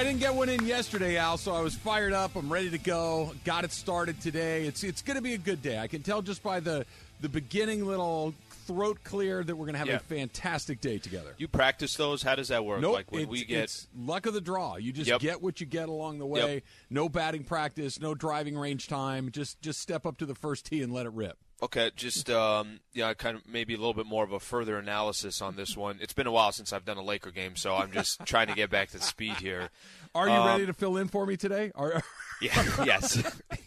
I didn't get one in yesterday, Al, so I was fired up. I'm ready to go. Got it started today. It's it's going to be a good day. I can tell just by the the beginning little throat clear that we're going to have Yeah. a fantastic day together. You practice those? How does that work? Nope, like when it's, we get it's luck of the draw. You just Yep. get what you get along the way. No batting practice, no driving range time. Just just step up to the first tee and let it rip. Okay, just um, yeah, kind of maybe a little bit more of a further analysis on this one. It's been a while since I've done a Laker game, so I'm just trying to get back to speed here. Are you Um, ready to fill in for me today? Are, Yeah, yes,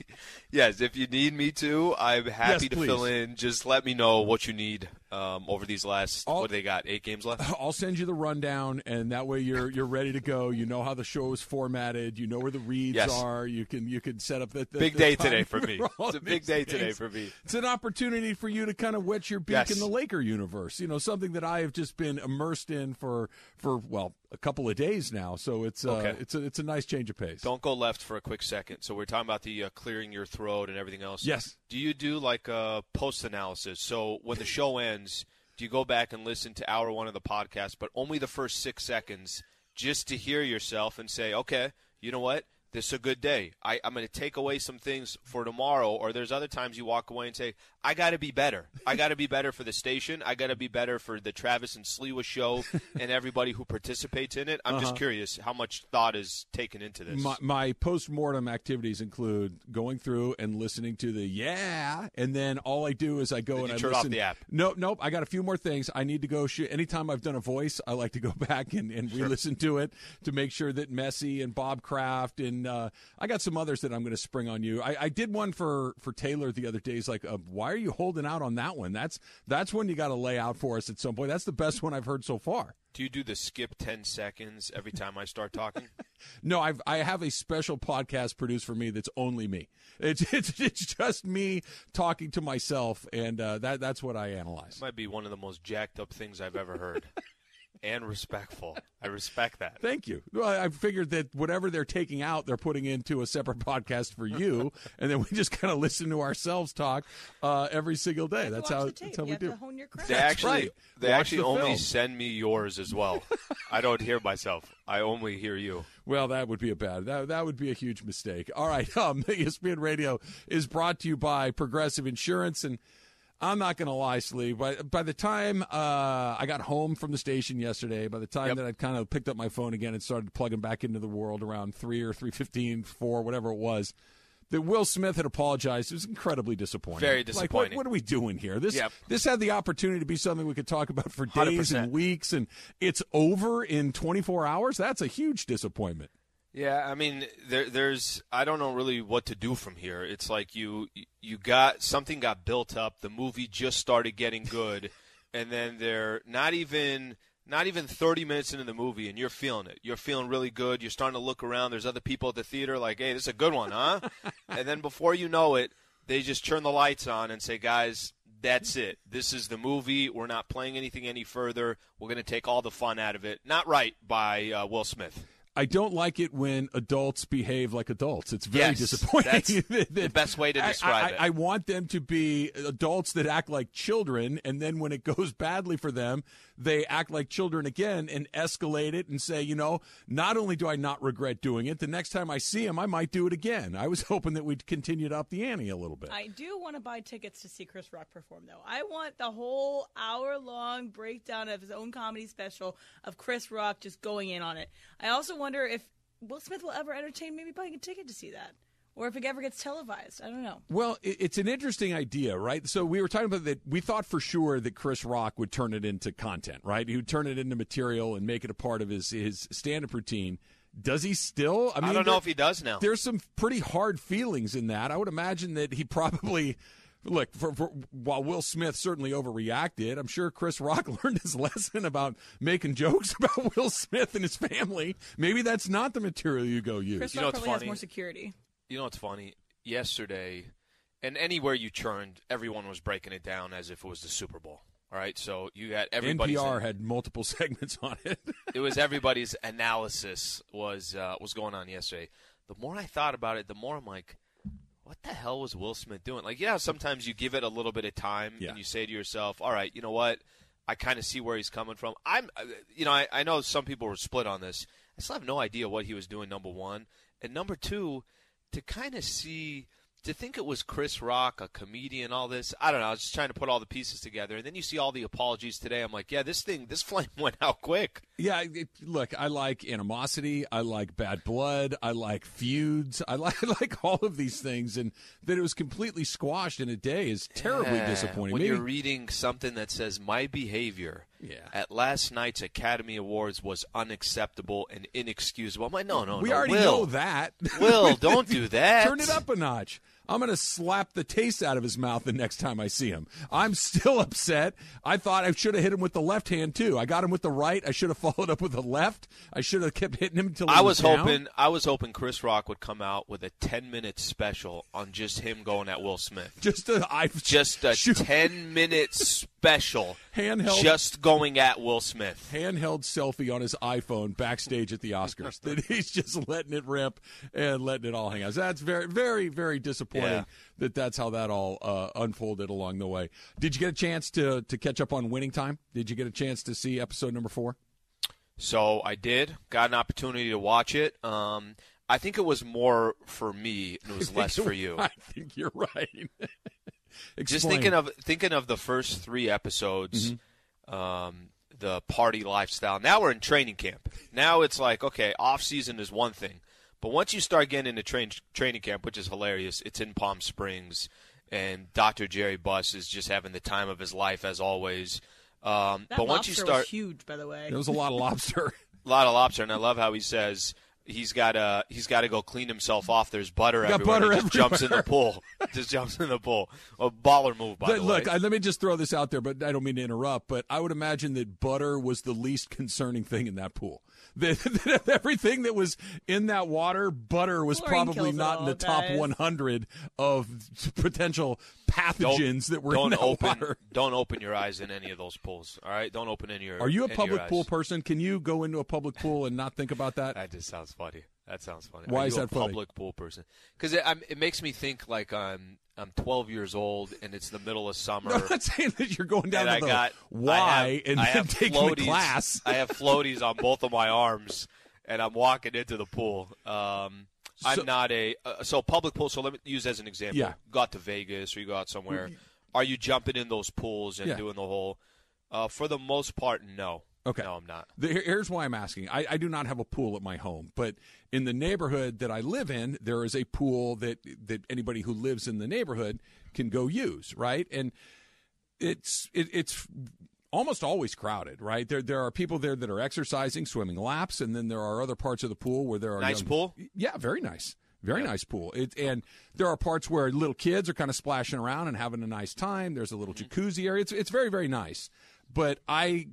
yes. If you need me to, I'm happy Yes, to please. fill in. Just let me know what you need um, over these last. I'll- what they got? Eight games left. I'll send you the rundown, and that way you're you're ready to go. You know how the show is formatted. You know where the reads Yes. are. You can you can set up the, the Big the day today for me. It's a big day today for me. It's an opportunity for you to kind of wet your beak Yes. in the Laker universe. You know something that I have just been immersed in for for well a couple of days now. So it's uh, Okay. it's a it's a nice change of pace. Don't go left for a quick second. So we're talking about the uh, clearing your throat and everything else. Yes. Do you do like a post analysis? So when the show ends, do you go back and listen to hour one of the podcast, but only the first six seconds, just to hear yourself and say, okay, you know what? This is a good day. I, I'm going to take away some things for tomorrow. Or there's other times you walk away and say, I got to be better. I got to be better for the station. I got to be better for the Travis and Sliwa show and everybody who participates in it. I'm just curious how much thought is taken into this. My, my post mortem activities include going through and listening to the yeah, and then all I do is I go Then and I turn off listen. the app. Nope, nope. I got a few more things I need to go. Shoot. Anytime I've done a voice, I like to go back and, and re-listen to it to make sure that Messi and Bob Kraft and uh, I got some others that I'm going to spring on you. I, I did one for for Taylor the other day. Like, uh, "Why are you holding out on that one? That's that's one you got to lay out for us at some point. That's the best one I've heard so far." Do you do the skip 10 seconds every time I start talking? No, I've I have a special podcast produced for me that's only me. It's it's it's just me talking to myself, and uh, that that's what I analyze. might be one of the most jacked up things I've ever heard. and respectful. I respect that. Thank you. Well, I figured that whatever they're taking out, they're putting into a separate podcast for you, and then we just kind of listen to ourselves talk uh, every single day. You have That's how that's how you we have do. to hone your craft. They actually right. they Watch actually the only film. send me yours as well. I don't hear myself. I only hear you. Well, that would be a bad. That that would be a huge mistake. All right, um, ESPN Radio is brought to you by Progressive Insurance, and I'm not going to lie, Slee. By by the time uh, I got home from the station yesterday, by the time Yep. that I'd kind of picked up my phone again and started plugging back into the world around three or three fifteen, four, whatever it was. That Will Smith had apologized. It was incredibly disappointing. Very Like, what, disappointing. what are we doing here? This Yep. this had the opportunity to be something we could talk about for days 100%. and weeks, and it's over in 24 hours. That's a huge disappointment. Yeah, I mean, there, there's I don't know really what to do from here. It's like you you got something got built up. The movie just started getting good, and then they're not even not even 30 minutes into the movie, and you're feeling it. You're feeling really good. You're starting to look around. There's other people at the theater like, "Hey, this is a good one, huh?" and then before you know it, they just turn the lights on and say, "Guys." That's it. This is the movie. We're not playing anything any further. We're going to take all the fun out of it. Not right by uh, Will Smith. I don't like it when adults behave like adults. It's very Yes, disappointing. that's That- the best way to describe I, it. I want them to be adults that act like children, and then when it goes badly for them, they act like children again and escalate it and say, you know, not only do I not regret doing it, the next time I see him, I might do it again. I was hoping that we'd continue to up the ante a little bit. I do want to buy tickets to see Chris Rock perform, though. I want the whole hour long breakdown of his own comedy special of Chris Rock just going in on it. I also wonder if Will Smith will ever entertain maybe buying a ticket to see that, or if it ever gets televised. I don't know. Well, it's an interesting idea, right? So we were talking about that. We thought for sure that Chris Rock would turn it into content, right? He would turn it into material and make it a part of his his stand up routine. Does he still? I, mean, I don't know if he does now. There's some pretty hard feelings in that. I would imagine that he probably look, for, for, while Will Smith certainly overreacted, I'm sure Chris Rock learned his lesson about making jokes about Will Smith and his family. Maybe that's not the material you go use. Chris You know Rock what's probably has funny? more security. You know what's funny? Yesterday, and anywhere you turned, everyone was breaking it down as if it was the Super Bowl. All right, so you got everybody. NPR had multiple segments on it. it was everybody's analysis was uh, was going on yesterday. The more I thought about it, the more I'm like, what the hell was Will Smith doing? Like, yeah, sometimes you give it a little bit of time Yeah. and you say to yourself, all right, you know what? I kind of see where he's coming from. I'm, uh, you know, I, I know some people were split on this. I still have no idea what he was doing. Number one, and number two, to kind of see. To think it was Chris Rock, a comedian, all this, I don't know. I was just trying to put all the pieces together, and then you see all the apologies today. I'm like, yeah, this thing, this flame went out quick. Yeah, it, look, I like animosity. I like bad blood. I like feuds. I like I like all of these things, and that it was completely squashed in a day is terribly Yeah, disappointing. When Maybe you're reading something that says my behavior Yeah. at last night's Academy Awards was unacceptable and inexcusable. I'm like, no, no, we no. already Will, know that. Will, don't do that. Turn it up a notch. I'm going to slap the taste out of his mouth the next time I see him. I'm still upset. I thought I should have hit him with the left hand too. I got him with the right. I should have followed up with the left. I should have kept hitting him until he I was down. hoping I was hoping Chris Rock would come out with a 10 minute special on just him going at Will Smith. just a I Just a shoot, 10 minute special handheld just going at Will Smith. handheld selfie on his iPhone backstage at the Oscars. that he's just letting it rip and letting it all hang out. So that's very, very, very disappointing Yeah. that that's how that all uh, unfolded along the way. Did you get a chance to to catch up on Winning Time? Did you get a chance to see episode number four? So I did. Got an opportunity to watch it. Um, I think it was more for me. and It was less for you. I think you're right. Just thinking of thinking of the first three episodes, Mm-hmm. um, the party lifestyle. Now we're in training camp. Now it's like okay, off season is one thing, but once you start getting into train, training camp, which is hilarious, it's in Palm Springs, and Dr. Jerry Buss is just having the time of his life as always. Um, That but once you start, was huge, by the way. there was a lot of lobster. a lot of lobster, and I love how he says he's got to he's got to go clean himself off. There's butter Got everywhere. butter and he just jumps in the pool. just jumps in the pool. A baller move, by But the look, way. I, let me just throw this out there, but I don't mean to interrupt. But I would imagine that butter was the least concerning thing in that pool. That, that everything that was in that water, butter was Chlorine probably not in the all, top guys. 100 of potential pathogens that were don't in that open water. don't open your eyes in any of those pools. All right, don't open any of your. Are you a public pool eyes. person? Can you go into a public pool and not think about that? That just sounds funny. That sounds funny. Why Are is you that a funny? public pool person? Because it, it makes me think like I'm I'm 12 years old and it's the middle of summer. No, I'm not saying that you're going down and to I the got Y I have, and I then taking floaties, the class. I have floaties on both of my arms, and I'm walking into the pool. Um, So- I'm not a uh, so public pool. So let me use as an example. Yeah. You go out to Vegas or you go out somewhere. Are you jumping in those pools and Yeah. doing the whole? Uh, for the most part, no. Okay. No, I'm not. The- Here's why I'm asking. I, I do not have a pool at my home, but in the neighborhood that I live in, there is a pool that that anybody who lives in the neighborhood can go use, right? And it's it, it's almost always crowded, right? There there are people there that are exercising, swimming laps, and then there are other parts of the pool where there are Nice young- pool? Yeah, very nice. Very nice pool. It, and there are parts where little kids are kind of splashing around and having a nice time. There's a little Mm-hmm. jacuzzi area. It's it's very very nice. But I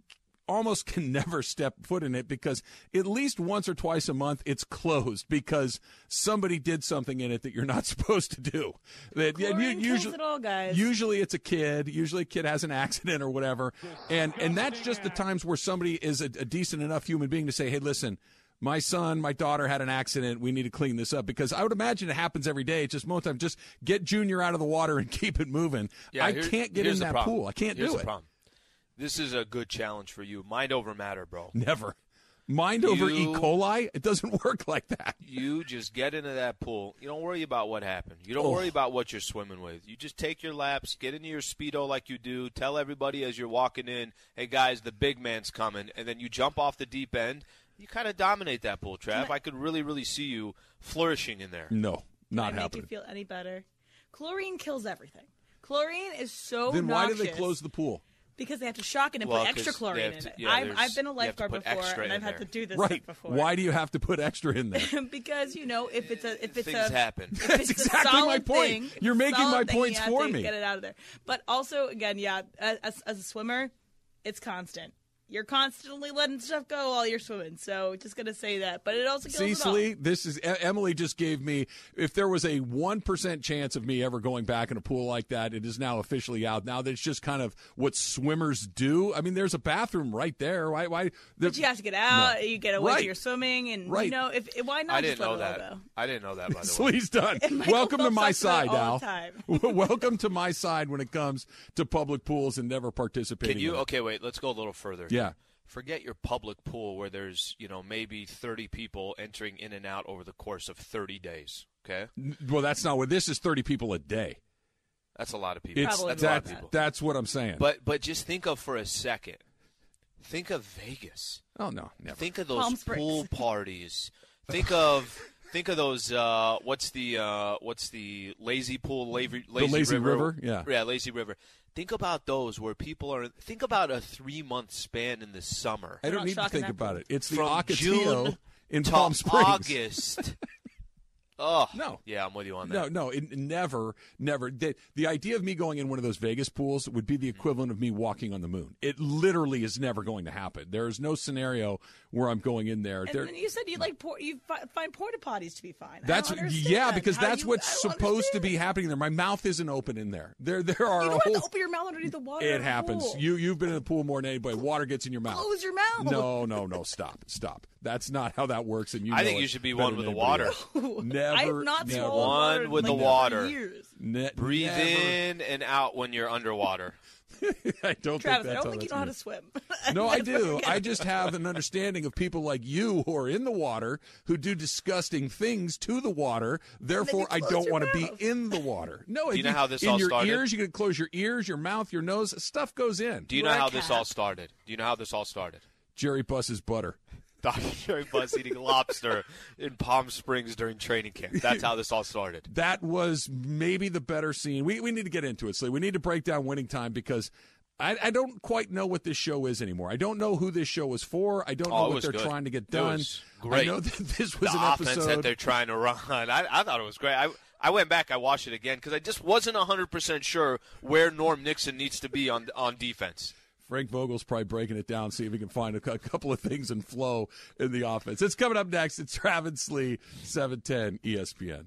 almost can never step foot in it because at least once or twice a month it's closed because somebody did something in it that you're not supposed to do. That and Chlorine usually it all, guys. Usually it's a kid. Usually a kid has an accident or whatever, and and that's just the times where somebody is a, a decent enough human being to say, "Hey, listen." My son, my daughter had an accident. We need to clean this up because I would imagine it happens every day. It's just most time, just get Junior out of the water and keep it moving. Yeah, I here- can't get in that problem. pool. I can't Here's do it. problem. This is a good challenge for you. Mind over matter, bro. Never. Mind over E. Coli. It doesn't work like that. You just get into that pool. You don't worry about what happened. You don't Oh. worry about what you're swimming with. You just take your laps, get into your speedo like you do. Tell everybody as you're walking in, "Hey guys, the big man's coming," and then you jump off the deep end. You kind of dominate that pool, Trav. I could really, really see you flourishing in there. No, not Can I make you feel any better? Chlorine kills everything. Chlorine is so Then why did they close the pool? Because they have to shock it and Well, put extra chlorine have in it. yeah, I've, I've been a you have to lifeguard before, and I've had there. to do this Right. stuff before. Why do you have to put extra in there? because you know if it's a if it's Things a happen. if That's it's exactly solid my point. Thing, You're it's a making my solid thing, points you have for to me. Get it out of there. But also, again, yeah, as, as a swimmer, it's constant. You're constantly letting stuff go while you're swimming. So just gonna say that. But it also kills. Cecily, this is E- Emily. Just gave me. If there was a one percent chance of me ever going back in a pool like that, it is now officially out. Now that it's just kind of what swimmers do. I mean, there's a bathroom right there. Why? Why? The, But you have to get out. No. You get away Right. to your swimming, and Right. you know if why not I just didn't know let it that. go? I didn't know that. By the way. Slee's done. Welcome to my side, it Al. Welcome to my side when it comes to public pools and never participating. Can you? Okay, wait. Let's go a little further. Yeah. Forget your public pool where there's you know maybe 30 people entering in and out over the course of 30 days. Okay, Well, that's not what this is. Thirty people a day. that's a lot of people. It's Probably that's a lot of that's, people. that's what I'm saying. But but just think of for a second. Think of Vegas. oh no, never. Think of Palm those Springs. pool parties. Think of think of those. Uh, what's the uh, what's the lazy pool? Lazy, lazy, lazy river? Yeah. yeah, lazy river. Think about those where people are. Think about a three month span in the summer. I don't need to think about it. It's the From Ocotillo June in Palm Springs. August. oh No. yeah, I'm with you on that. no, no, it, never, never. The, the idea of me going in one of those Vegas pools would be the hmm. equivalent of me walking on the moon. It literally is never going to happen. There is no scenario where I'm going in there. And There- then you said you like por- you fi- find porta potties to be fine. I that's don't yeah, because that's you- what's I don't supposed to be happening there. My mouth isn't open in there. There, there are You don't have whole. to open your mouth underneath the water. It happens. pool. You you've been in the pool more than anybody. Water gets in your mouth. close your mouth. No, no, no. Stop, stop. That's not how that works. And you, I know think it you should be one with the water. else. Never, I have not never. swallowed One water in with like the water. Years. Ne- Breathe never. in and out when you're underwater. I don't Travis, think I don't think you that's know how gonna- swim. No, I do. I just have an understanding of people like you who are in the water who do disgusting things to the water. Therefore, I don't your want to be in the water. No, Do you know how this in all your started? ears, you can close your ears, your mouth, your nose. Stuff goes in. Do you know Wear a how this all started? Do you know how this all started? Jerry Buss's butter. Dr. Jerry Buss eating lobster in Palm Springs during training camp. That's how this all started. That was maybe the better scene. We we need to get into it. So we need to break down winning time because. I, I don't quite know what this show is anymore. I don't know who this show is for. I don't Oh, know what they're good. trying to get done. great. I know that this was the an offense episode that they're trying to run. I, I thought it was great. I, I went back, I watched it again because I just wasn't 100% sure where Norm Nixon needs to be on on defense. Frank Vogel's probably breaking it down, see if he can find a, cou- couple of things and flow in the offense. It's coming up next. It's Travis Lee, E 710 ESPN.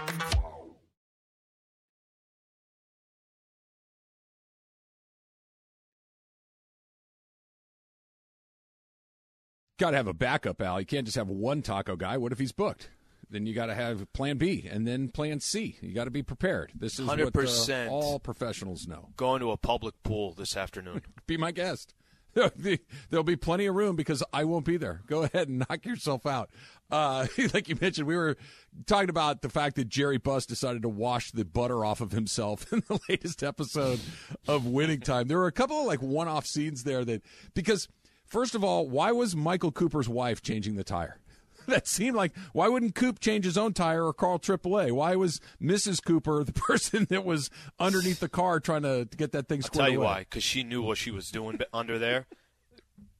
Got to have a backup, Al. You can't just have one taco guy. What if he's booked? Then you got to have plan B and then plan C. You got to be prepared. This is what uh, 100%. all professionals know. Going to a public pool this afternoon. Be my guest. There'll be, there'll be plenty of room because I won't be there. Go ahead and knock yourself out. Uh, like you mentioned, we were talking about the fact that Jerry Buss decided to wash the butter off of himself in the latest episode of Winning Time. There were a couple of like one-off scenes there that because first of all, why was Michael Cooper's wife changing the tire? That seemed like why wouldn't Coop change his own tire or call AAA? Why was Mrs. Cooper the person that was underneath the car trying to get that thing I'll squared tell you away? why, because she knew what she was doing under there.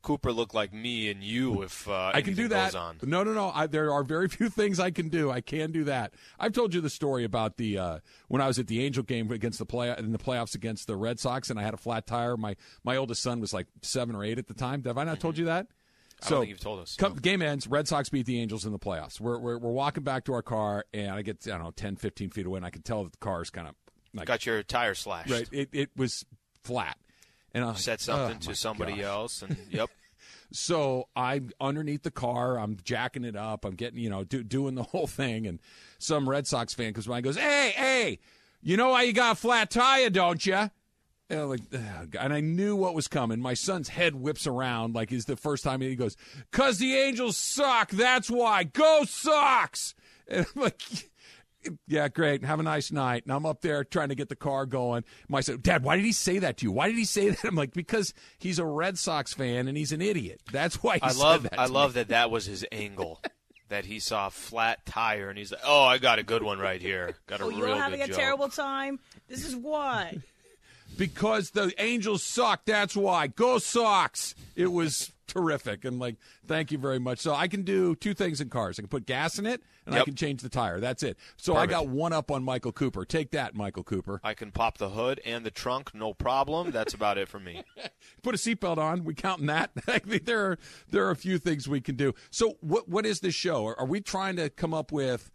Cooper look like me and you if uh, I can do that. No, no, no. I, there are very few things I can do. I can do that. I've told you the story about the uh, when I was at the Angel game against the play in the playoffs against the Red Sox, and I had a flat tire. My my oldest son was like seven or eight at the time. Have I not told you that? I don't think you've told us. Come, no. game ends. Red Sox beat the Angels in the playoffs. We're, we're we're walking back to our car, and I get I don't know 10, 15 feet away, and I can tell that the car is kind of like Got your tire slashed. right. It it was flat, and I Said something oh to somebody else, and yep. So I'm underneath the car. I'm jacking it up. I'm getting, you know, do, doing the whole thing. And some Red Sox fan comes by and goes, "Hey, hey, you know why you got a flat tire, don't you?" And, like, and I knew what was coming. My son's head whips around like is the first time he goes, "Cause the Angels suck. That's why. Go Sox!" And I'm like. Yeah, great. Have a nice night. And I'm up there trying to get the car going. My son, Dad, why did he say that to you? Why did he say that? I'm like, because he's a Red Sox fan and he's an idiot. That's why he I said love that. I to love me. that that was his angle. that he saw a flat tire and he's like, "Oh, I got a good one right here. Got a Oh, real you're having a joke." terrible time. This is why. because the Angels suck. That's why. Go Sox. It was terrific. And like, thank you very much. So I can do two things in cars. I can put gas in it and I can change the tire. That's it. So I got one up on Michael Cooper. Take that, Michael Cooper. I can pop the hood and the trunk, no problem. That's about it for me. Put a seatbelt on. We counting that. There are there are a few things we can do. So what what is this show? Are, are we trying to come up with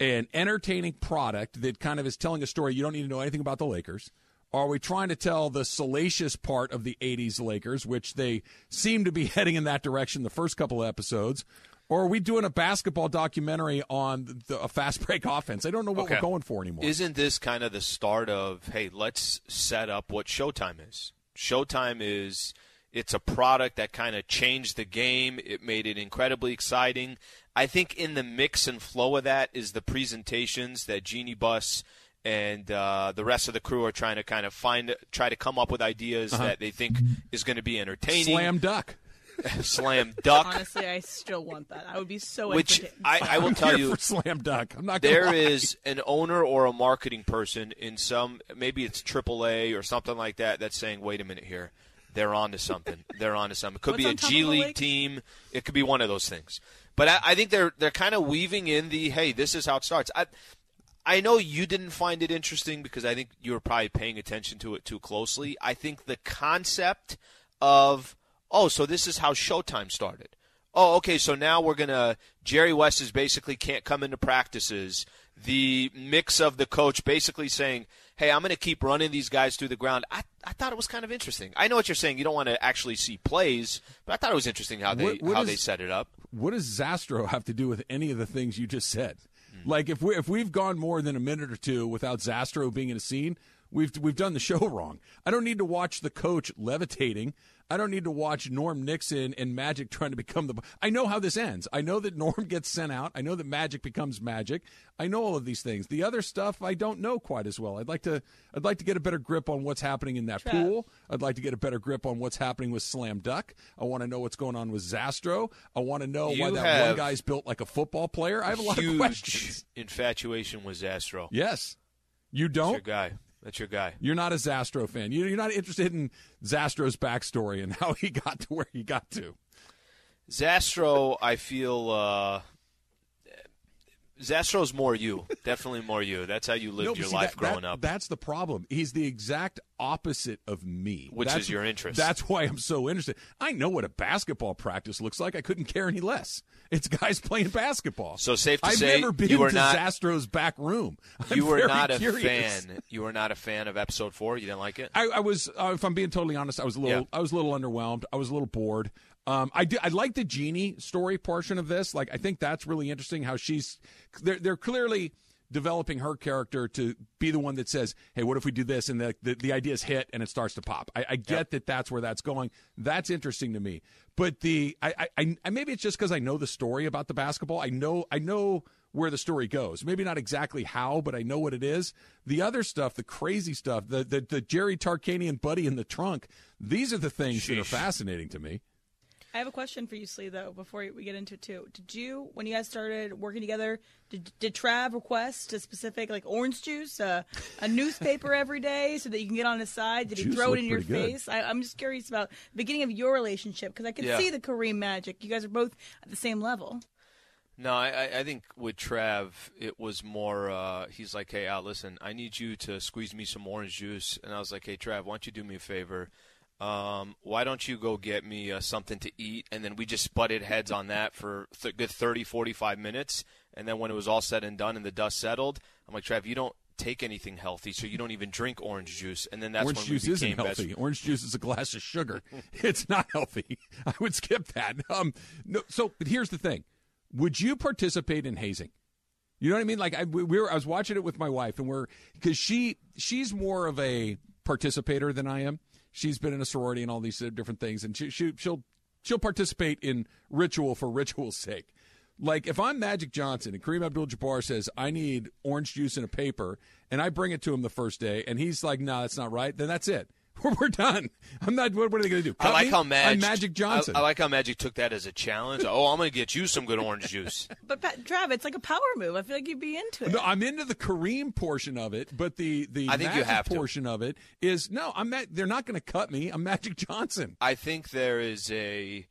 an entertaining product that kind of is telling a story? You don't need to know anything about the Lakers. Are we trying to tell the salacious part of the 80s Lakers, which they seem to be heading in that direction the first couple of episodes? Or are we doing a basketball documentary on the, a fast break offense? I don't know what Okay. we're going for anymore. Isn't this kind of the start of hey, let's set up what Showtime is? Showtime is it's a product that kind of changed the game. It made it incredibly exciting. I think in the mix and flow of that is the presentations that Jeanie Buss and uh, the rest of the crew are trying to kind of find, try to come up with ideas that they think is going to be entertaining. Slam duck. Slam duck. Honestly, I still want that. I would be so which. I, I will I'm tell here you, for slam duck. I'm not. Gonna there lie. is an owner or a marketing person in some maybe it's AAA or something like that that's saying, "Wait a minute here, they're on to something. They're on to something. It could What's be a on top G of the League team. It could be one of those things." But I, I think they're they're kind of weaving in the hey, this is how it starts. I I know you didn't find it interesting because I think you were probably paying attention to it too closely. I think the concept of oh, so this is how Showtime started. Oh, okay, so now we're gonna Jerry West is basically can't come into practices. The mix of the coach basically saying, "Hey, I'm gonna keep running these guys through the ground." I I thought it was kind of interesting. I know what you're saying. You don't want to actually see plays, but I thought it was interesting how they What- what how is- they set it up. what does Zastro have to do with any of the things you just said? Like if we if we've gone more than a minute or two without Zastro being in a scene, we've we've done the show wrong. I don't need to watch the coach levitating. I don't need to watch Norm Nixon and Magic trying to become the. I know how this ends. I know that Norm gets sent out. I know that Magic becomes Magic. I know all of these things. The other stuff I don't know quite as well. I'd like to. I'd like to get a better grip on what's happening in that Trev. pool. I'd like to get a better grip on what's happening with Slam Duck. I want to know what's going on with Zastro. I want to know why that one guy's built like a football player. I have a lot of questions. infatuation with Zastro. Yes. You That's your don't? guy. That's your guy. You're not a Zastro fan. You- You're not interested in Zastro's backstory and how he got to where he got to. Zastro, I feel. Uh, Zastro's more you. Definitely more you. That's how you lived No, your see, life that- growing that- up. That's the problem. He's the exact opposite of me. Which That's- is your interest. That's why I'm so interested. I know what a basketball practice looks like. I couldn't care any less. It's guys playing basketball. So safe to say, I've say never been you were to not- Zastro's back room. I'm you were not a curious. fan. You were not a fan of episode four. You didn't like it. I, I was, uh, if I'm being totally honest, I was a little, Yeah. I was a little underwhelmed. I was a little bored. Um, I did, I like the Jeanie story portion of this. Like, I think that's really interesting. How she's, they're, they're clearly developing her character to be the one that says, "Hey, what if we do this?" And the the, the idea's hit and it starts to pop. I, I get that that's where that's going. That's interesting to me. But the, I, I, I maybe it's just because I know the story about the basketball. I know, I know where the story goes. Maybe not exactly how, but I know what it is. The other stuff, the crazy stuff, the the, the Jerry Tarkanian buddy in the trunk, these are the things that are fascinating to me. I have a question for you, Slee, though, before we get into it, too. Did you, when you guys started working together, did, did Trav request a specific, like, orange juice, uh, a newspaper every day so that you can get on his side? Did he Juice throw it in your good. face? I, I'm just curious about the beginning of your relationship because I can Yeah. see the Kareem magic. You guys are both at the same level. No, I, I- I think with Trav, it was more. Uh, he's like, "Hey, Al, listen, I need you to squeeze me some orange juice." And I was like, "Hey, Trav, why don't you do me a favor? Um, why don't you go get me uh, something to eat?" And then we just butted heads on that for a good 30, 45 minutes. And then when it was all said and done and the dust settled, I'm like, "Trav, you don't." Take anything healthy, so you don't even drink orange juice, and then that's Orange when juice we isn't became best healthy. Orange juice is a glass of sugar. it's not healthy. I would skip that. Um, no, so, but here's the thing: Would you participate in hazing? You know what I mean? Like I, we we were, I was watching it with my wife, and we're because she she's more of a participator than I am. She's been in a sorority and all these different things, and she, she she'll she'll participate in ritual for ritual's sake. Like if I'm Magic Johnson and Kareem Abdul-Jabbar says I need orange juice in a paper, and I bring it to him the first day, and he's like, "No, that's not right," then that's it. We're, we're done. I'm not. What, what are they going to do? I like me? how Magic. I'm Magic Johnson. I, I like how Magic took that as a challenge. oh, I'm going to get you some good orange juice. But Pat, Trav, it's like a power move. I feel like you'd be into it. No, I'm into the Kareem portion of it, but the the I think you Magic have to. portion of it is no. I'm Ma- they're not going to cut me. I'm Magic Johnson. I think there is a.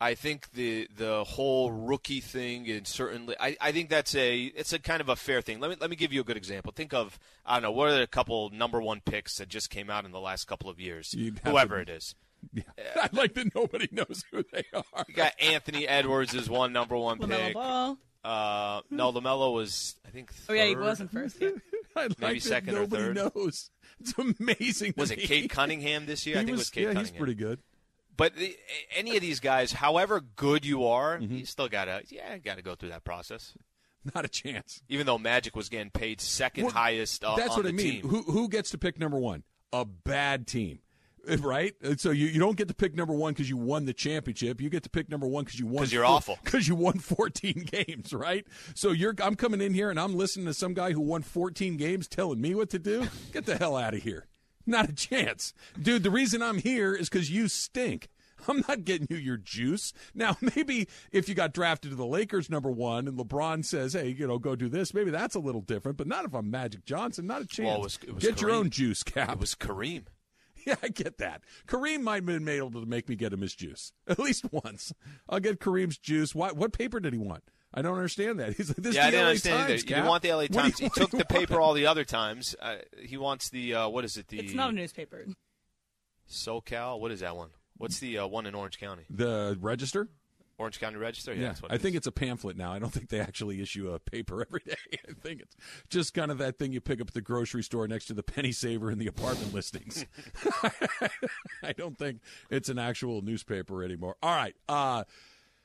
I think the the whole rookie thing and certainly I, I think that's a it's a kind of a fair thing. Let me let me give you a good example. Think of I don't know what are the couple number one picks that just came out in the last couple of years. Whoever to- it is. Yeah. I like that nobody knows who they are. You got Anthony Edwards is one number one LaMelo pick. Ball. Uh, no, Lamelo was I think. Oh yeah, he wasn't first. Yeah. I like Maybe that second or nobody third. knows. It's amazing. Was to it me. Cade Cunningham this year? I think was, it was Cade yeah, Cunningham. he's pretty good. But the, any of these guys, however good you are, Mm-hmm. you still gotta yeah, gotta go through that process. Not a chance. Even though Magic was getting paid second Well, highest uh, That's what I mean. team. Who who gets to pick number one? A bad team. Right, so you, you don't get to pick number one because you won the championship. You get to pick number one because you won 'Cause you're awful. Because you won 14 games, right? So you're I'm coming in here and I'm listening to some guy who won 14 games telling me what to do. Get the hell out of here! Not a chance, dude. The reason I'm here is because you stink. I'm not getting you your juice. Now, maybe if you got drafted to the Lakers number one and LeBron says, hey, you know, go do this, maybe that's a little different, but not if I'm Magic Johnson. Not a chance. Well, it was- it was Get your own juice, Cap. It was Kareem. Yeah, I get that. Kareem might have been able to make me get him his juice at least once. I'll get Kareem's juice. Why, what paper did he want? I don't understand that. He's like, this yeah, I is the didn't LA understand Times, either. He Cap. didn't want the LA What do you- Times. He took you the paper all the other times. Uh, he wants the uh, what is it? The It's not a newspaper. SoCal. What is that one? What's the uh, one in Orange County? The register? Orange County Register. Yeah, Yeah, that's what I it think is. it's a pamphlet now. I don't think they actually issue a paper every day. I think it's just kind of that thing you pick up at the grocery store next to the penny saver and the apartment listings. I don't think it's an actual newspaper anymore. All right. Uh,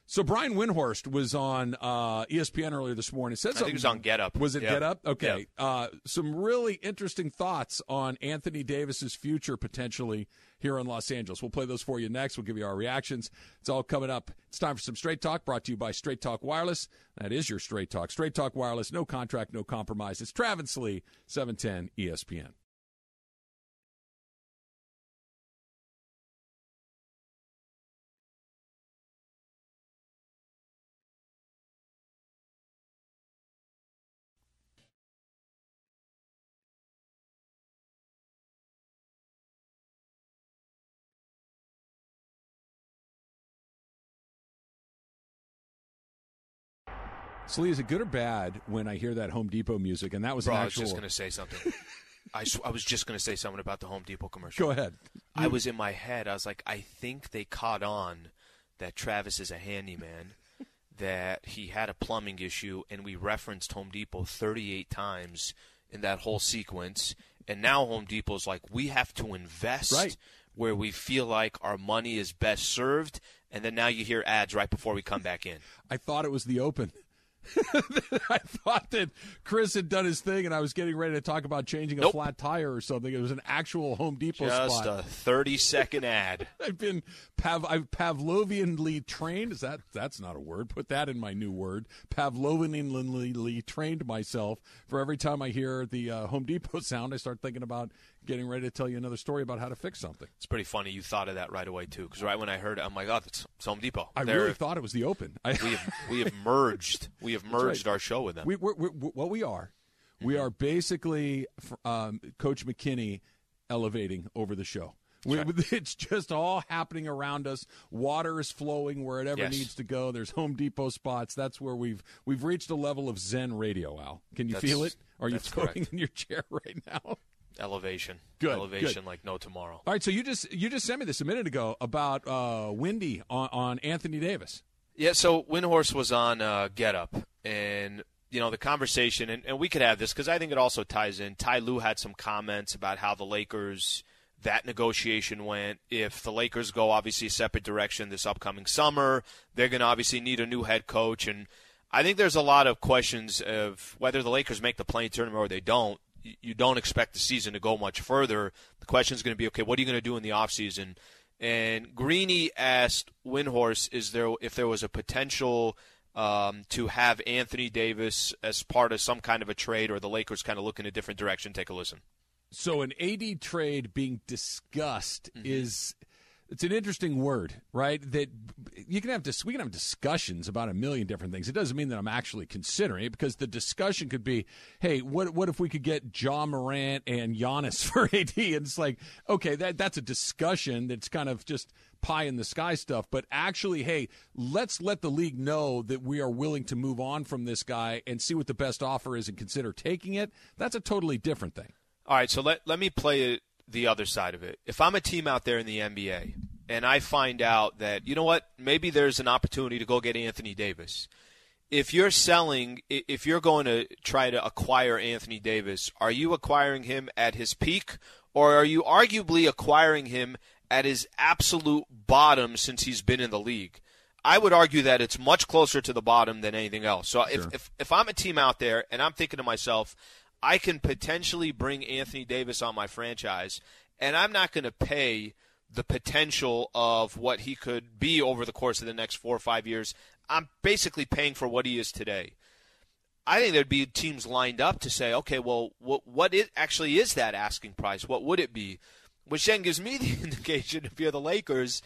so Brian Windhorst was on uh, ESPN earlier this morning. He said I think was on Get Up. Was it Yeah. Get Up? Okay. Uh, some really interesting thoughts on Anthony Davis's future potentially here in Los Angeles. We'll play those for you next. We'll give you our reactions. It's all coming up. It's time for some Straight Talk brought to you by Straight Talk Wireless. That is your Straight Talk. Straight Talk Wireless, no contract, no compromise. It's Travis Lee, E 710 ESPN. Slee, is it good or bad when I hear that Home Depot music? And that was Bro, an I was just going to say something. I, sw- I was just going to say something about the Home Depot commercial. Go ahead. I was in my head. I was like, I think they caught on that Travis is a handyman, that he had a plumbing issue, and we referenced Home Depot 38 times in that whole sequence. And now Home Depot's like, we have to invest Right. where we feel like our money is best served. And then now you hear ads right before we come back in. I thought it was the open. I thought that Chris had done his thing, and I was getting ready to talk about changing a flat tire or something. It was an actual Home Depot Just spot. a 30 second ad. I've been Pav, I've Pavlovianly trained. Is that that's not a word? Put that in my new word. Pavlovianly trained myself for every time I hear the uh, Home Depot sound. I start thinking about getting ready to tell you another story about how to fix something. It's pretty funny you thought of that right away too, because right when I heard it, I'm like, oh, it's, it's Home Depot. I They're- really thought it was the Open. I, we have we have merged we have merged our show with them. we, we're, we're, what we are, we are basically um, Coach McKinney elevating over the show. We, it's just all happening around us. Water is flowing wherever it Yes. needs to go. There's Home Depot spots. That's where we've we've reached a level of Zen radio. Al, can you That's- feel it? Are you floating correct. in your chair right now? Elevation, Good, elevation good. like no tomorrow. All right, so you just you just sent me this a minute ago about uh, Windy on, on Anthony Davis. Yeah, so Windhorst was on uh, Get Up, and you know the conversation, and, and we could have this because I think it also ties in. Ty Lue had some comments about how the Lakers that negotiation went. If the Lakers go obviously a separate direction this upcoming summer, they're going to obviously need a new head coach, and I think there's a lot of questions of whether the Lakers make the play-in tournament or they don't. You- don't expect the season to go much further. The question is going to be, okay, what are you going to do in the offseason? And Greeny asked Windhorst, "Is there if there was a potential um, to have Anthony Davis as part of some kind of a trade, or the Lakers kind of look in a different direction?" Take a listen. So an AD trade being discussed Mm-hmm. is it's an interesting word, right? That you can have dis- we can have discussions about a million different things. It doesn't mean that I'm actually considering it because the discussion could be, hey, what what if we could get Ja Morant and Giannis for AD? And it's like, okay, that that's a discussion that's kind of just pie in the sky stuff. But actually, hey, let's let the league know that we are willing to move on from this guy and see what the best offer is and consider taking it. That's a totally different thing. All right, so let let me play the other side of it. If I'm a team out there in the NBA and I find out that you know what, maybe there's an opportunity to go get Anthony Davis. If you're selling, if you're going to try to acquire Anthony Davis, are you acquiring him at his peak, or are you arguably acquiring him at his absolute bottom since he's been in the league? I would argue that it's much closer to the bottom than anything else. So if, if if I'm a team out there and I'm thinking to myself, I can potentially bring Anthony Davis on my franchise, and I'm not going to pay the potential of what he could be over the course of the next four or five years. I'm basically paying for what he is today. I think there'd be teams lined up to say, okay, well, what what it actually is that asking price? What would it be? Which then gives me the indication if you're the Lakers,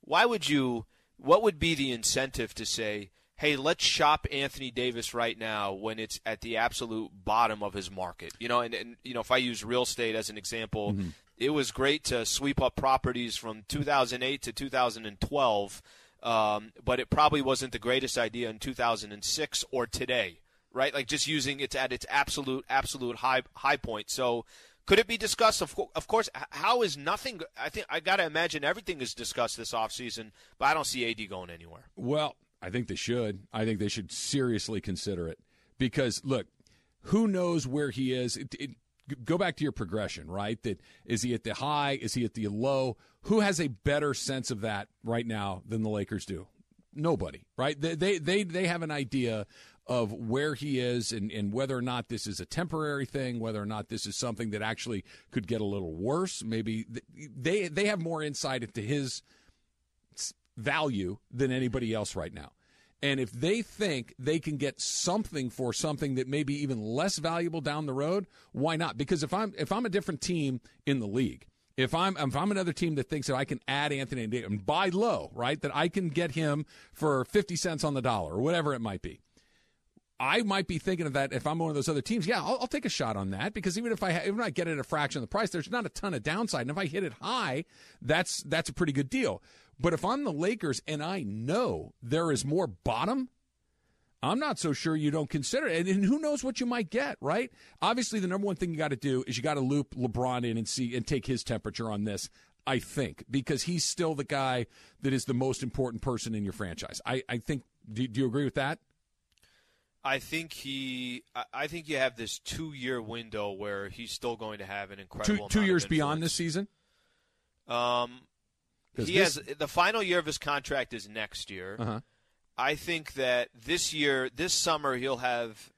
why would you? What would be the incentive to say, hey, let's shop Anthony Davis right now when it's at the absolute bottom of his market? You know, and, and you know, if I use real estate as an example, mm-hmm. It was great to sweep up properties from 2008 to 2012, um, but it probably wasn't the greatest idea in 2006 or today, right? Like just using it at its absolute, absolute high high point. So. Could it be discussed? Of, of course. How is nothing? I think I got to imagine everything is discussed this offseason, but I don't see AD going anywhere. Well, I think they should. I think they should seriously consider it because look, who knows where he is? It, it, go back to your progression, right? That is he at the high? Is he at the low? Who has a better sense of that right now than the Lakers do? Nobody, right? They they they, they have an idea of where he is and, and whether or not this is a temporary thing, whether or not this is something that actually could get a little worse. Maybe they they have more insight into his value than anybody else right now. And if they think they can get something for something that may be even less valuable down the road, why not? Because if I'm if I'm a different team in the league, if I'm if I'm another team that thinks that I can add Anthony Davis and buy low, right, that I can get him for fifty cents on the dollar or whatever it might be, I might be thinking of that if I'm one of those other teams. Yeah, I'll, I'll take a shot on that because even if I even if I get it at a fraction of the price, there's not a ton of downside. And if I hit it high, that's that's a pretty good deal. But if I'm the Lakers and I know there is more bottom, I'm not so sure you don't consider it. And, and who knows what you might get, right? Obviously, the number one thing you got to do is you got to loop LeBron in and see and take his temperature on this. I think because he's still the guy that is the most important person in your franchise. I, I think. Do, do you agree with that? I think he. I- think you have this two-year window where he's still going to have an incredible. Two two years beyond this season. Um, he this- has the final year of his contract is next year. Uh-huh. I think that this year, this summer, he'll have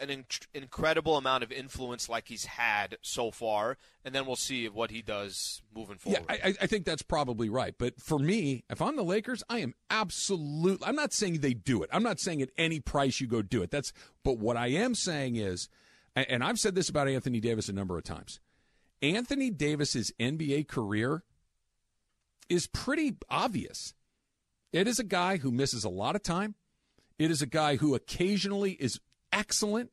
an inc- incredible amount of influence like he's had so far, and then we'll see what he does moving forward. Yeah, I- I think that's probably right. But for me, if I'm the Lakers, I am absolutely. I'm not saying they do it. I'm not saying at any price you go do it. That's. But what I am saying is, and and I've said this about Anthony Davis a number of times. Anthony Davis's NBA career is pretty obvious. It is a guy who misses a lot of time. It is a guy who occasionally is excellent.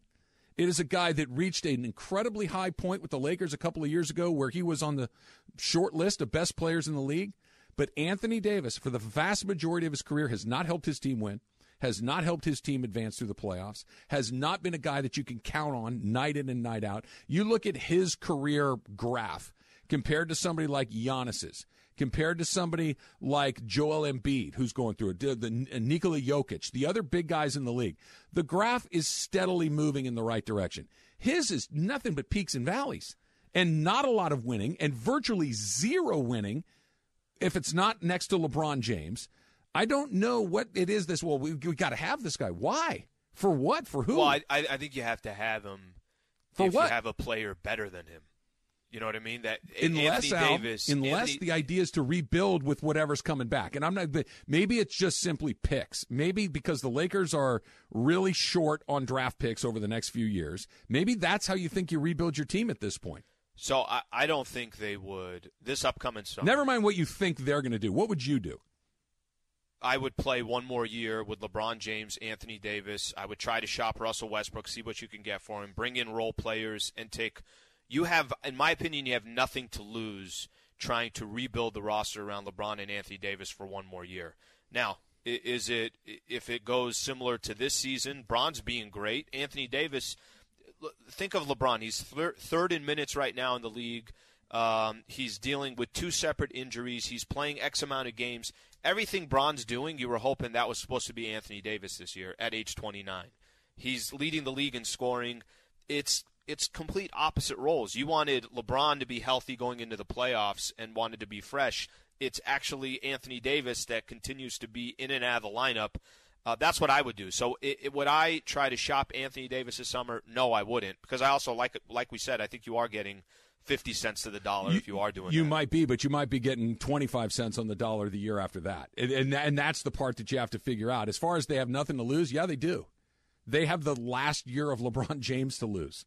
It is a guy that reached an incredibly high point with the Lakers a couple of years ago where he was on the short list of best players in the league. But Anthony Davis, for the vast majority of his career, has not helped his team win, has not helped his team advance through the playoffs, has not been a guy that you can count on night in and night out. You look at his career graph compared to somebody like Giannis's, compared to somebody like Joel Embiid, who's going through it, the, the uh, Nikola Jokic, the other big guys in the league. The graph is steadily moving in the right direction. His is nothing but peaks and valleys, and not a lot of winning, and virtually zero winning if it's not next to LeBron James. I don't know what it is. This well, we, we got to have this guy. Why? For what? For who? Well, I, I think you have to have him for if what? you have a player better than him. You know what I mean? That unless Al, Davis, unless Anthony, the idea is to rebuild with whatever's coming back, and I'm not. Maybe it's just simply picks. Maybe because the Lakers are really short on draft picks over the next few years. Maybe that's how you think you rebuild your team at this point. So I, I don't think they would this upcoming summer. Never mind what you think they're going to do. What would you do? I would play one more year with LeBron James, Anthony Davis. I would try to shop Russell Westbrook, see what you can get for him, bring in role players, and take. You have, in my opinion, you have nothing to lose trying to rebuild the roster around LeBron and Anthony Davis for one more year. Now, is it if it goes similar to this season? Bron's being great. Anthony Davis. Think of LeBron. He's third in minutes right now in the league. Um, he's dealing with two separate injuries. He's playing X amount of games. Everything Bron's doing, you were hoping that was supposed to be Anthony Davis this year at age 29. He's leading the league in scoring. It's it's complete opposite roles. You wanted LeBron to be healthy going into the playoffs and wanted to be fresh. It's actually Anthony Davis that continues to be in and out of the lineup. Uh, that's what I would do. So, it, it, would I try to shop Anthony Davis this summer? No, I wouldn't, because I also like like we said, I think you are getting 50 cents to the dollar you, if you are doing you that. might be but you might be getting 25 cents on the dollar the year after that and, and and that's the part that you have to figure out as far as they have nothing to lose yeah they do they have the last year of LeBron James to lose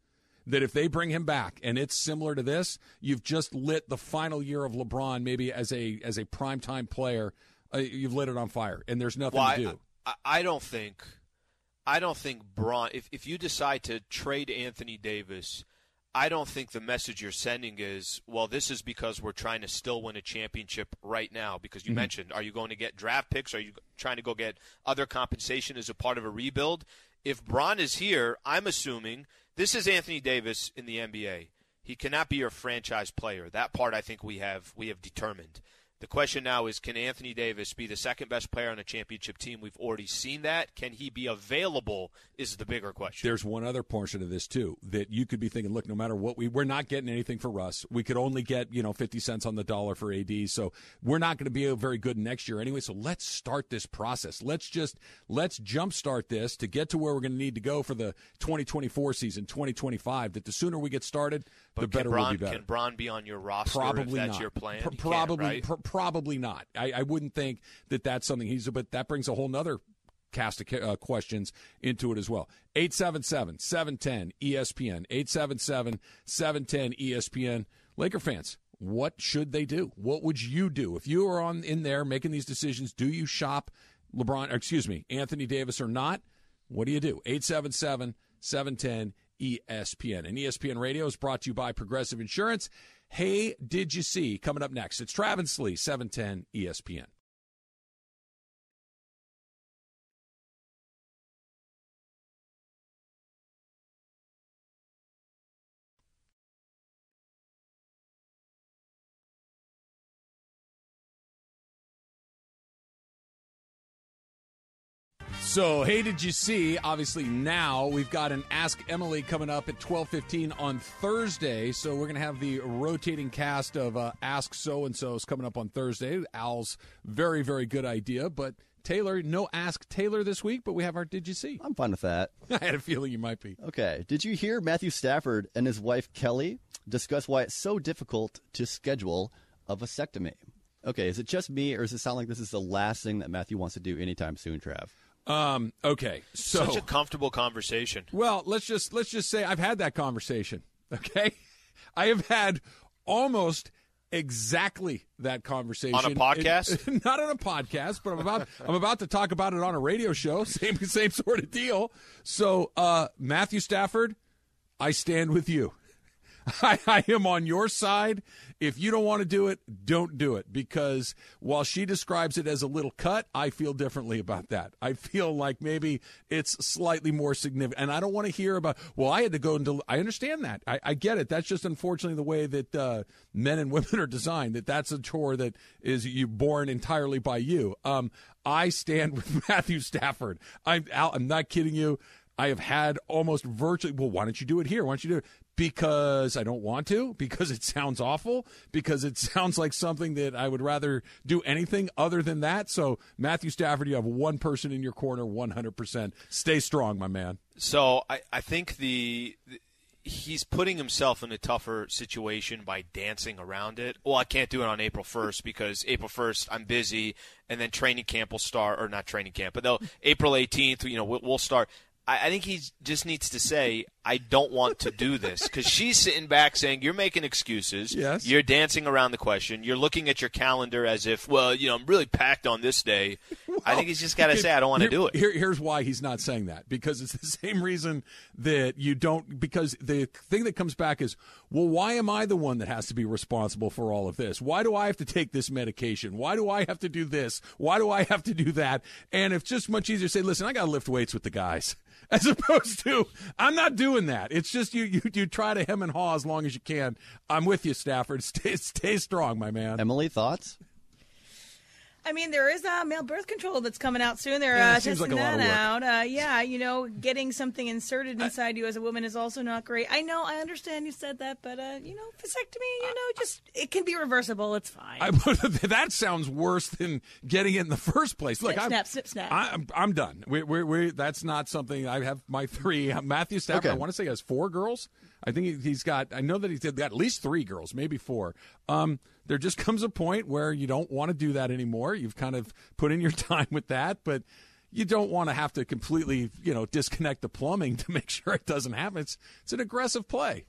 that if they bring him back and it's similar to this you've just lit the final year of LeBron maybe as a as a primetime player uh, you've lit it on fire and there's nothing well, to do I, I don't think I don't think Bron if if you decide to trade Anthony Davis I don't think the message you're sending is, well, this is because we're trying to still win a championship right now. Because you mm-hmm. mentioned, are you going to get draft picks? Are you trying to go get other compensation as a part of a rebuild? If Bron is here, I'm assuming this is Anthony Davis in the NBA. He cannot be your franchise player. That part I think we have we have determined. The question now is can Anthony Davis be the second best player on a championship team? We've already seen that. Can he be available is the bigger question. There's one other portion of this too that you could be thinking, look, no matter what we we're not getting anything for Russ. We could only get, you know, 50 cents on the dollar for AD. So we're not going to be very good next year anyway. So let's start this process. Let's just let's jumpstart this to get to where we're going to need to go for the 2024 season, 2025 that the sooner we get started, but the better Bron, we'll be better. Can Bron be on your roster probably that's not. your plan? P- probably, right? pr- probably not. I, I wouldn't think that that's something he's. But that brings a whole nother cast of uh, questions into it as well. 877 710 ESPN. 877 710 ESPN. Laker fans, what should they do? What would you do if you are on in there making these decisions? Do you shop LeBron? Excuse me, Anthony Davis or not? What do you do? 877 710 ESPN. And ESPN Radio is brought to you by Progressive Insurance. Hey, did you see? Coming up next, it's Travis Lee, 710 ESPN. So, hey, did you see? Obviously, now we've got an Ask Emily coming up at twelve fifteen on Thursday. So we're going to have the rotating cast of uh, Ask So and So's coming up on Thursday. Al's very, very good idea, but Taylor, no Ask Taylor this week, but we have our Did You See? I'm fine with that. I had a feeling you might be. Okay. Did you hear Matthew Stafford and his wife Kelly discuss why it's so difficult to schedule a vasectomy? Okay, is it just me, or does it sound like this is the last thing that Matthew wants to do anytime soon, Trav? Um, okay, so such a comfortable conversation. Well, let's just let's just say I've had that conversation. Okay, I have had almost exactly that conversation On a podcast? It- not on a podcast, but I'm about I'm about to talk about it on a radio show. Same same sort of deal. So, uh, Matthew Stafford, I stand with you. I, I am on your side. If you don't want to do it, don't do it. Because while she describes it as a little cut, I feel differently about that. I feel like maybe it's slightly more significant. And I don't want to hear about, well, I had to go and I understand that. I, I get it. That's just unfortunately the way that uh, men and women are designed, that that's a chore that is you born entirely by you. Um, I stand with Matthew Stafford. I'm, I'm not kidding you. I have had almost virtually. Well, why don't you do it here? Why don't you do it? Because I don't want to. Because it sounds awful. Because it sounds like something that I would rather do anything other than that. So, Matthew Stafford, you have one person in your corner, one hundred percent. Stay strong, my man. So I, I think the, the he's putting himself in a tougher situation by dancing around it. Well, I can't do it on April 1st because April 1st I'm busy, and then training camp will start, or not training camp, but no, April 18th, you know, we'll, we'll start. I, I think he just needs to say, I don't want to do this. Because she's sitting back saying, You're making excuses. Yes. You're dancing around the question. You're looking at your calendar as if, well, you know, I'm really packed on this day. I think he's just got to say, I don't want to do it. Here, here's why he's not saying that because it's the same reason that you don't. Because the thing that comes back is, well, why am I the one that has to be responsible for all of this? Why do I have to take this medication? Why do I have to do this? Why do I have to do that? And it's just much easier to say, listen, I got to lift weights with the guys. As opposed to, I'm not doing that. It's just you, you, you try to hem and haw as long as you can. I'm with you, Stafford. Stay, stay strong, my man. Emily, thoughts? I mean, there is a male birth control that's coming out soon. They're Yeah, it uh, testing like that out. Uh, yeah, you know, getting something inserted inside you as a woman is also not great. I know, I understand you said that, but uh, you know, vasectomy, you know, just it can be reversible. It's fine. I, that sounds worse than getting it in the first place. Look, Snip, I'm, snap, snip, snap. I, I'm, I'm done. We, we, we, that's not something I have. My three Matthew Stafford. Okay. I want to say has four girls. I think he- he's got. I know that he's got at least three girls, maybe four. Um, there just comes a point where you don't want to do that anymore. You've kind of put in your time with that, but you don't want to have to completely, you know, disconnect the plumbing to make sure it doesn't happen. It's it's an aggressive play.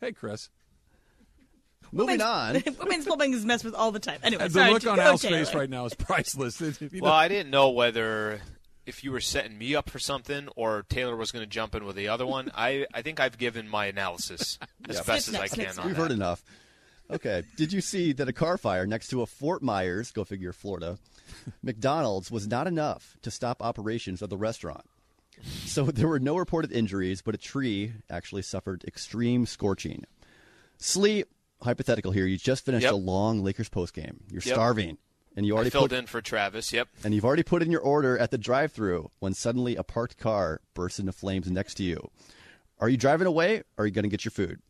Hey, Chris. Moving on. Women's plumbing is messed with all the time. Anyway, The sorry, look on Al's Taylor. face right now is priceless. You know, Well, I didn't know whether if you were setting me up for something or Taylor was going to jump in with the other one. I, I think I've given my analysis as best as I Snip, snip, can on We've that. heard enough. Okay. Did you see that a car fire next to a Fort Myers, go figure, Florida, McDonald's was not enough to stop operations of the restaurant? So there were no reported injuries, but a tree actually suffered extreme scorching. Sleep, hypothetical here, you just finished Yep. a long Lakers postgame. You're Yep. starving. And you I already filled put, in for Travis. Yep. and you've already put in your order at the drive-through when suddenly a parked car bursts into flames next to you. Are you driving away or are you going to get your food?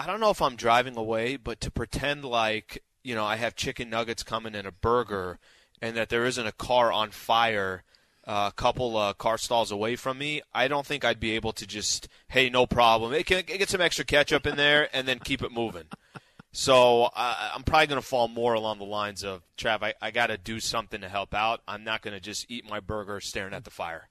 I don't know if I'm driving away, but to pretend like you know I have chicken nuggets coming in a burger, and that there isn't a car on fire uh, a couple uh, car stalls away from me, I don't think I'd be able to just hey no problem, can, can get some extra ketchup in there, and then keep it moving. So uh, I'm probably going to fall more along the lines of Trav. I, I got to do something to help out. I'm not going to just eat my burger staring at the fire.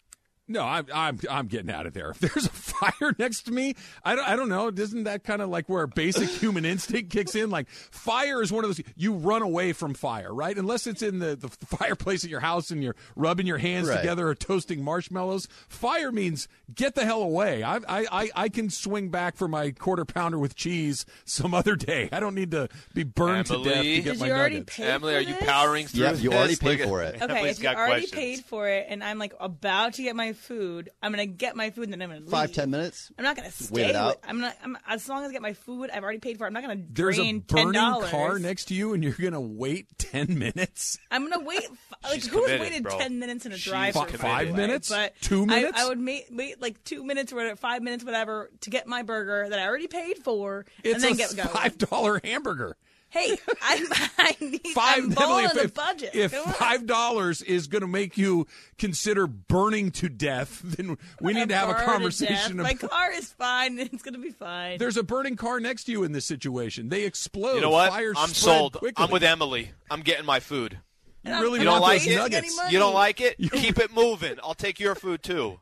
No, I'm I'm I'm getting out of there. If there's a fire next to me, I don't I don't know. Isn't that kind of like where basic human instinct kicks in? Like fire is one of those you run away from fire, right? Unless it's in the, the fireplace at your house and you're rubbing your hands Right. together or toasting marshmallows. Fire means get the hell away. I, I I I can swing back for my quarter pounder with cheese some other day. I don't need to be burned to death to get Did my you already nuggets. pay Emily, for are you powering through? Yep, you already paid Look for it. Okay, Emily's if you got already questions. paid for it, and I'm like about to get my food, I'm gonna get my food, and then I'm gonna leave. Five, ten minutes? I'm not gonna Wait stay. it out. With, I'm not. I'm, as long as I get my food, I've already paid for it. I'm not gonna There's a drain ten burning dollars. car next to you, and you're gonna wait ten minutes. I'm gonna wait. f- Like who's waited bro. ten minutes in a She's drive? committed. Five minutes? But Two minutes? I, would ma- wait like two minutes or five minutes, whatever, to get my burger that I already paid for, It's and then a get going. five dollar hamburger. Hey, I'm, I need. five I'm balling Emily, on a if, budget. if five dollars is going to make you consider burning to death, then we need to have a Burn conversation. death. My car is fine. It's gonna be fine. There's a burning car next to you in this situation. They explode. You know what? Fires I'm sold. Quickly. I'm with Emily. I'm getting my food. You I'm- really You don't like it? nuggets? You don't like it? Keep it moving. I'll take your food too.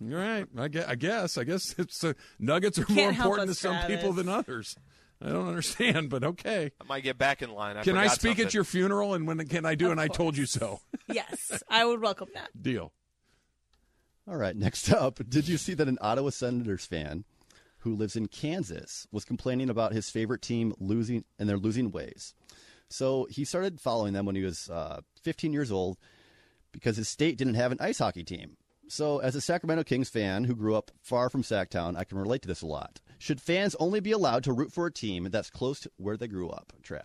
You're. I guess. I guess. I guess it's uh, Nuggets are more important to us, some people than others. I don't understand, but okay. I might get back in line. I can I speak something. at your funeral? And when can I do? Of and I told you so. Yes, I would welcome that. Deal. All right, next up, did you see that an Ottawa Senators fan who lives in Kansas was complaining about his favorite team losing and their losing ways? So he started following them when he was uh, 15 years old because his state didn't have an ice hockey team. So, as a Sacramento Kings fan who grew up far from Sacktown, I can relate to this a lot. Should fans only be allowed to root for a team that's close to where they grew up, Trav?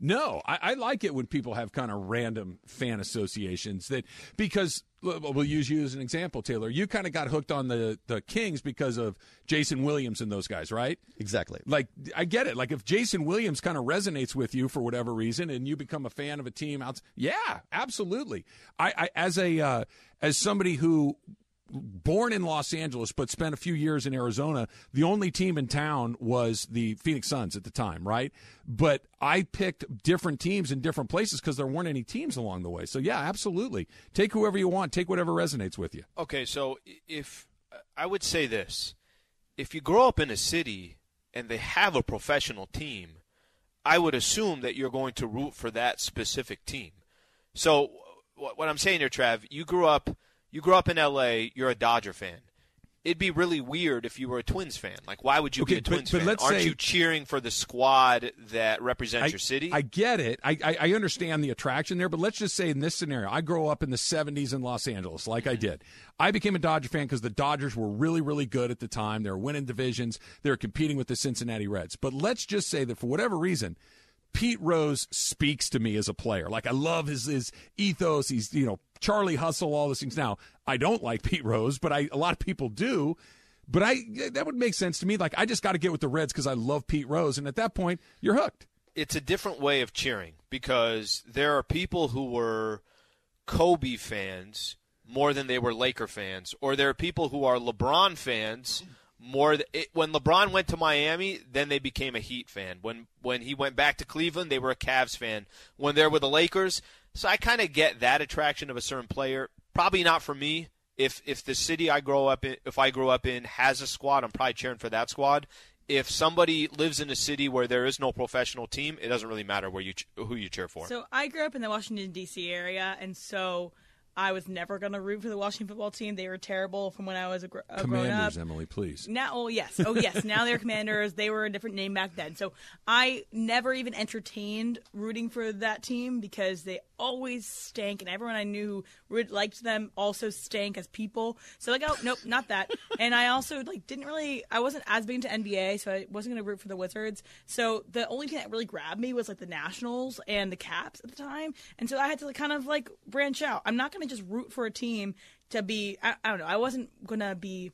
No, I, I like it when people have kind of random fan associations that because well, use you as an example, Taylor. You kind of got hooked on the the Kings because of Jason Williams and those guys, right? Exactly. Like I get it. Like if Jason Williams kind of resonates with you for whatever reason, and you become a fan of a team, out, yeah, absolutely. I, I as a uh, as somebody who born in Los Angeles but spent a few years in Arizona, the only team in town was the Phoenix Suns at the time, right? But I picked different teams in different places because there weren't any teams along the way. So yeah, absolutely. Take whoever you want. Take whatever resonates with you. Okay, so if I would say this, if you grow up in a city and they have a professional team, I would assume that you're going to root for that specific team. So what I'm saying here, Trav, you grew up you grew up in LA, you're a Dodger fan. It'd be really weird if you were a Twins fan. Like, why would you Okay, be a but- Twins but fan? let's Aren't say- you cheering for the squad that represents I, your city? I get it. I, I, I understand the attraction there, but let's just say in this scenario, I grow up in the 70s in Los Angeles, like I mm-hmm. did. I became a Dodger fan because the Dodgers were really, really good at the time. They were winning divisions. They were competing with the Cincinnati Reds. But let's just say that for whatever reason, Pete Rose speaks to me as a player. Like I love his his ethos. He's you know Charlie Hustle, all those things. Now I don't like Pete Rose, but I a lot of people do. But I that would make sense to me. Like I just got to get with the Reds because I love Pete Rose, and at that point you're hooked. it's a different way of cheering because there are people who were Kobe fans more than they were Laker fans, or there are people who are LeBron fans more. Th- it, when LeBron went to Miami, then they became a Heat fan. When when he went back to Cleveland, they were a Cavs fan. When they're with the Lakers, so I kind of get that attraction of a certain player. Probably not for me. If if the city I grow up in, if I grew up in has a squad, I'm probably cheering for that squad if somebody lives in a city where there is no professional team, it doesn't really matter where you who you cheer for. So I grew up in the Washington D.C. area, and so I was never going to root for the Washington football team. They were terrible from when I was a, gr- a grown up. Commanders, Emily, please. Now, oh yes, oh yes. Now they're Commanders. They were a different name back then. So I never even entertained rooting for that team because they always stank, and everyone I knew who liked them also stank as people. So like, oh nope, not that. and I also like didn't really. I wasn't as big into NBA, so I wasn't going to root for the Wizards. So the only thing that really grabbed me was like the Nationals and the Caps at the time, and so I had to like, kind of like branch out. I'm not going to just root for a team to be. I, I don't know. I wasn't going to be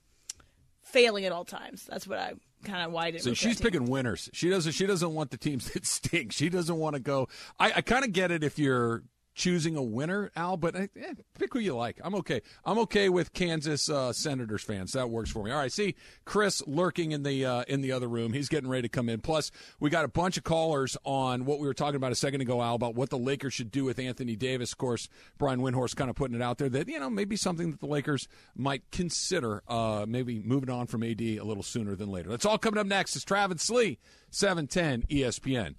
failing at all times. That's what I kind of why I didn't. So root for that she's picking winners. She doesn't. She doesn't want the teams that stink. She doesn't want to go. I, I kind of get it if you're choosing a winner, Al. But eh, eh, pick who you like. I'm okay. I'm okay with Kansas uh, Senators fans. That works for me. All right. See Chris lurking in the uh, in the other room. He's getting ready to come in. Plus, we got a bunch of callers on what we were talking about a second ago, Al, about what the Lakers should do with Anthony Davis. Of course, Brian Windhorst kind of putting it out there that you know maybe something that the Lakers might consider. Uh, maybe moving on from AD a little sooner than later. That's all coming up next. It's Travis Slee, seven ten ESPN.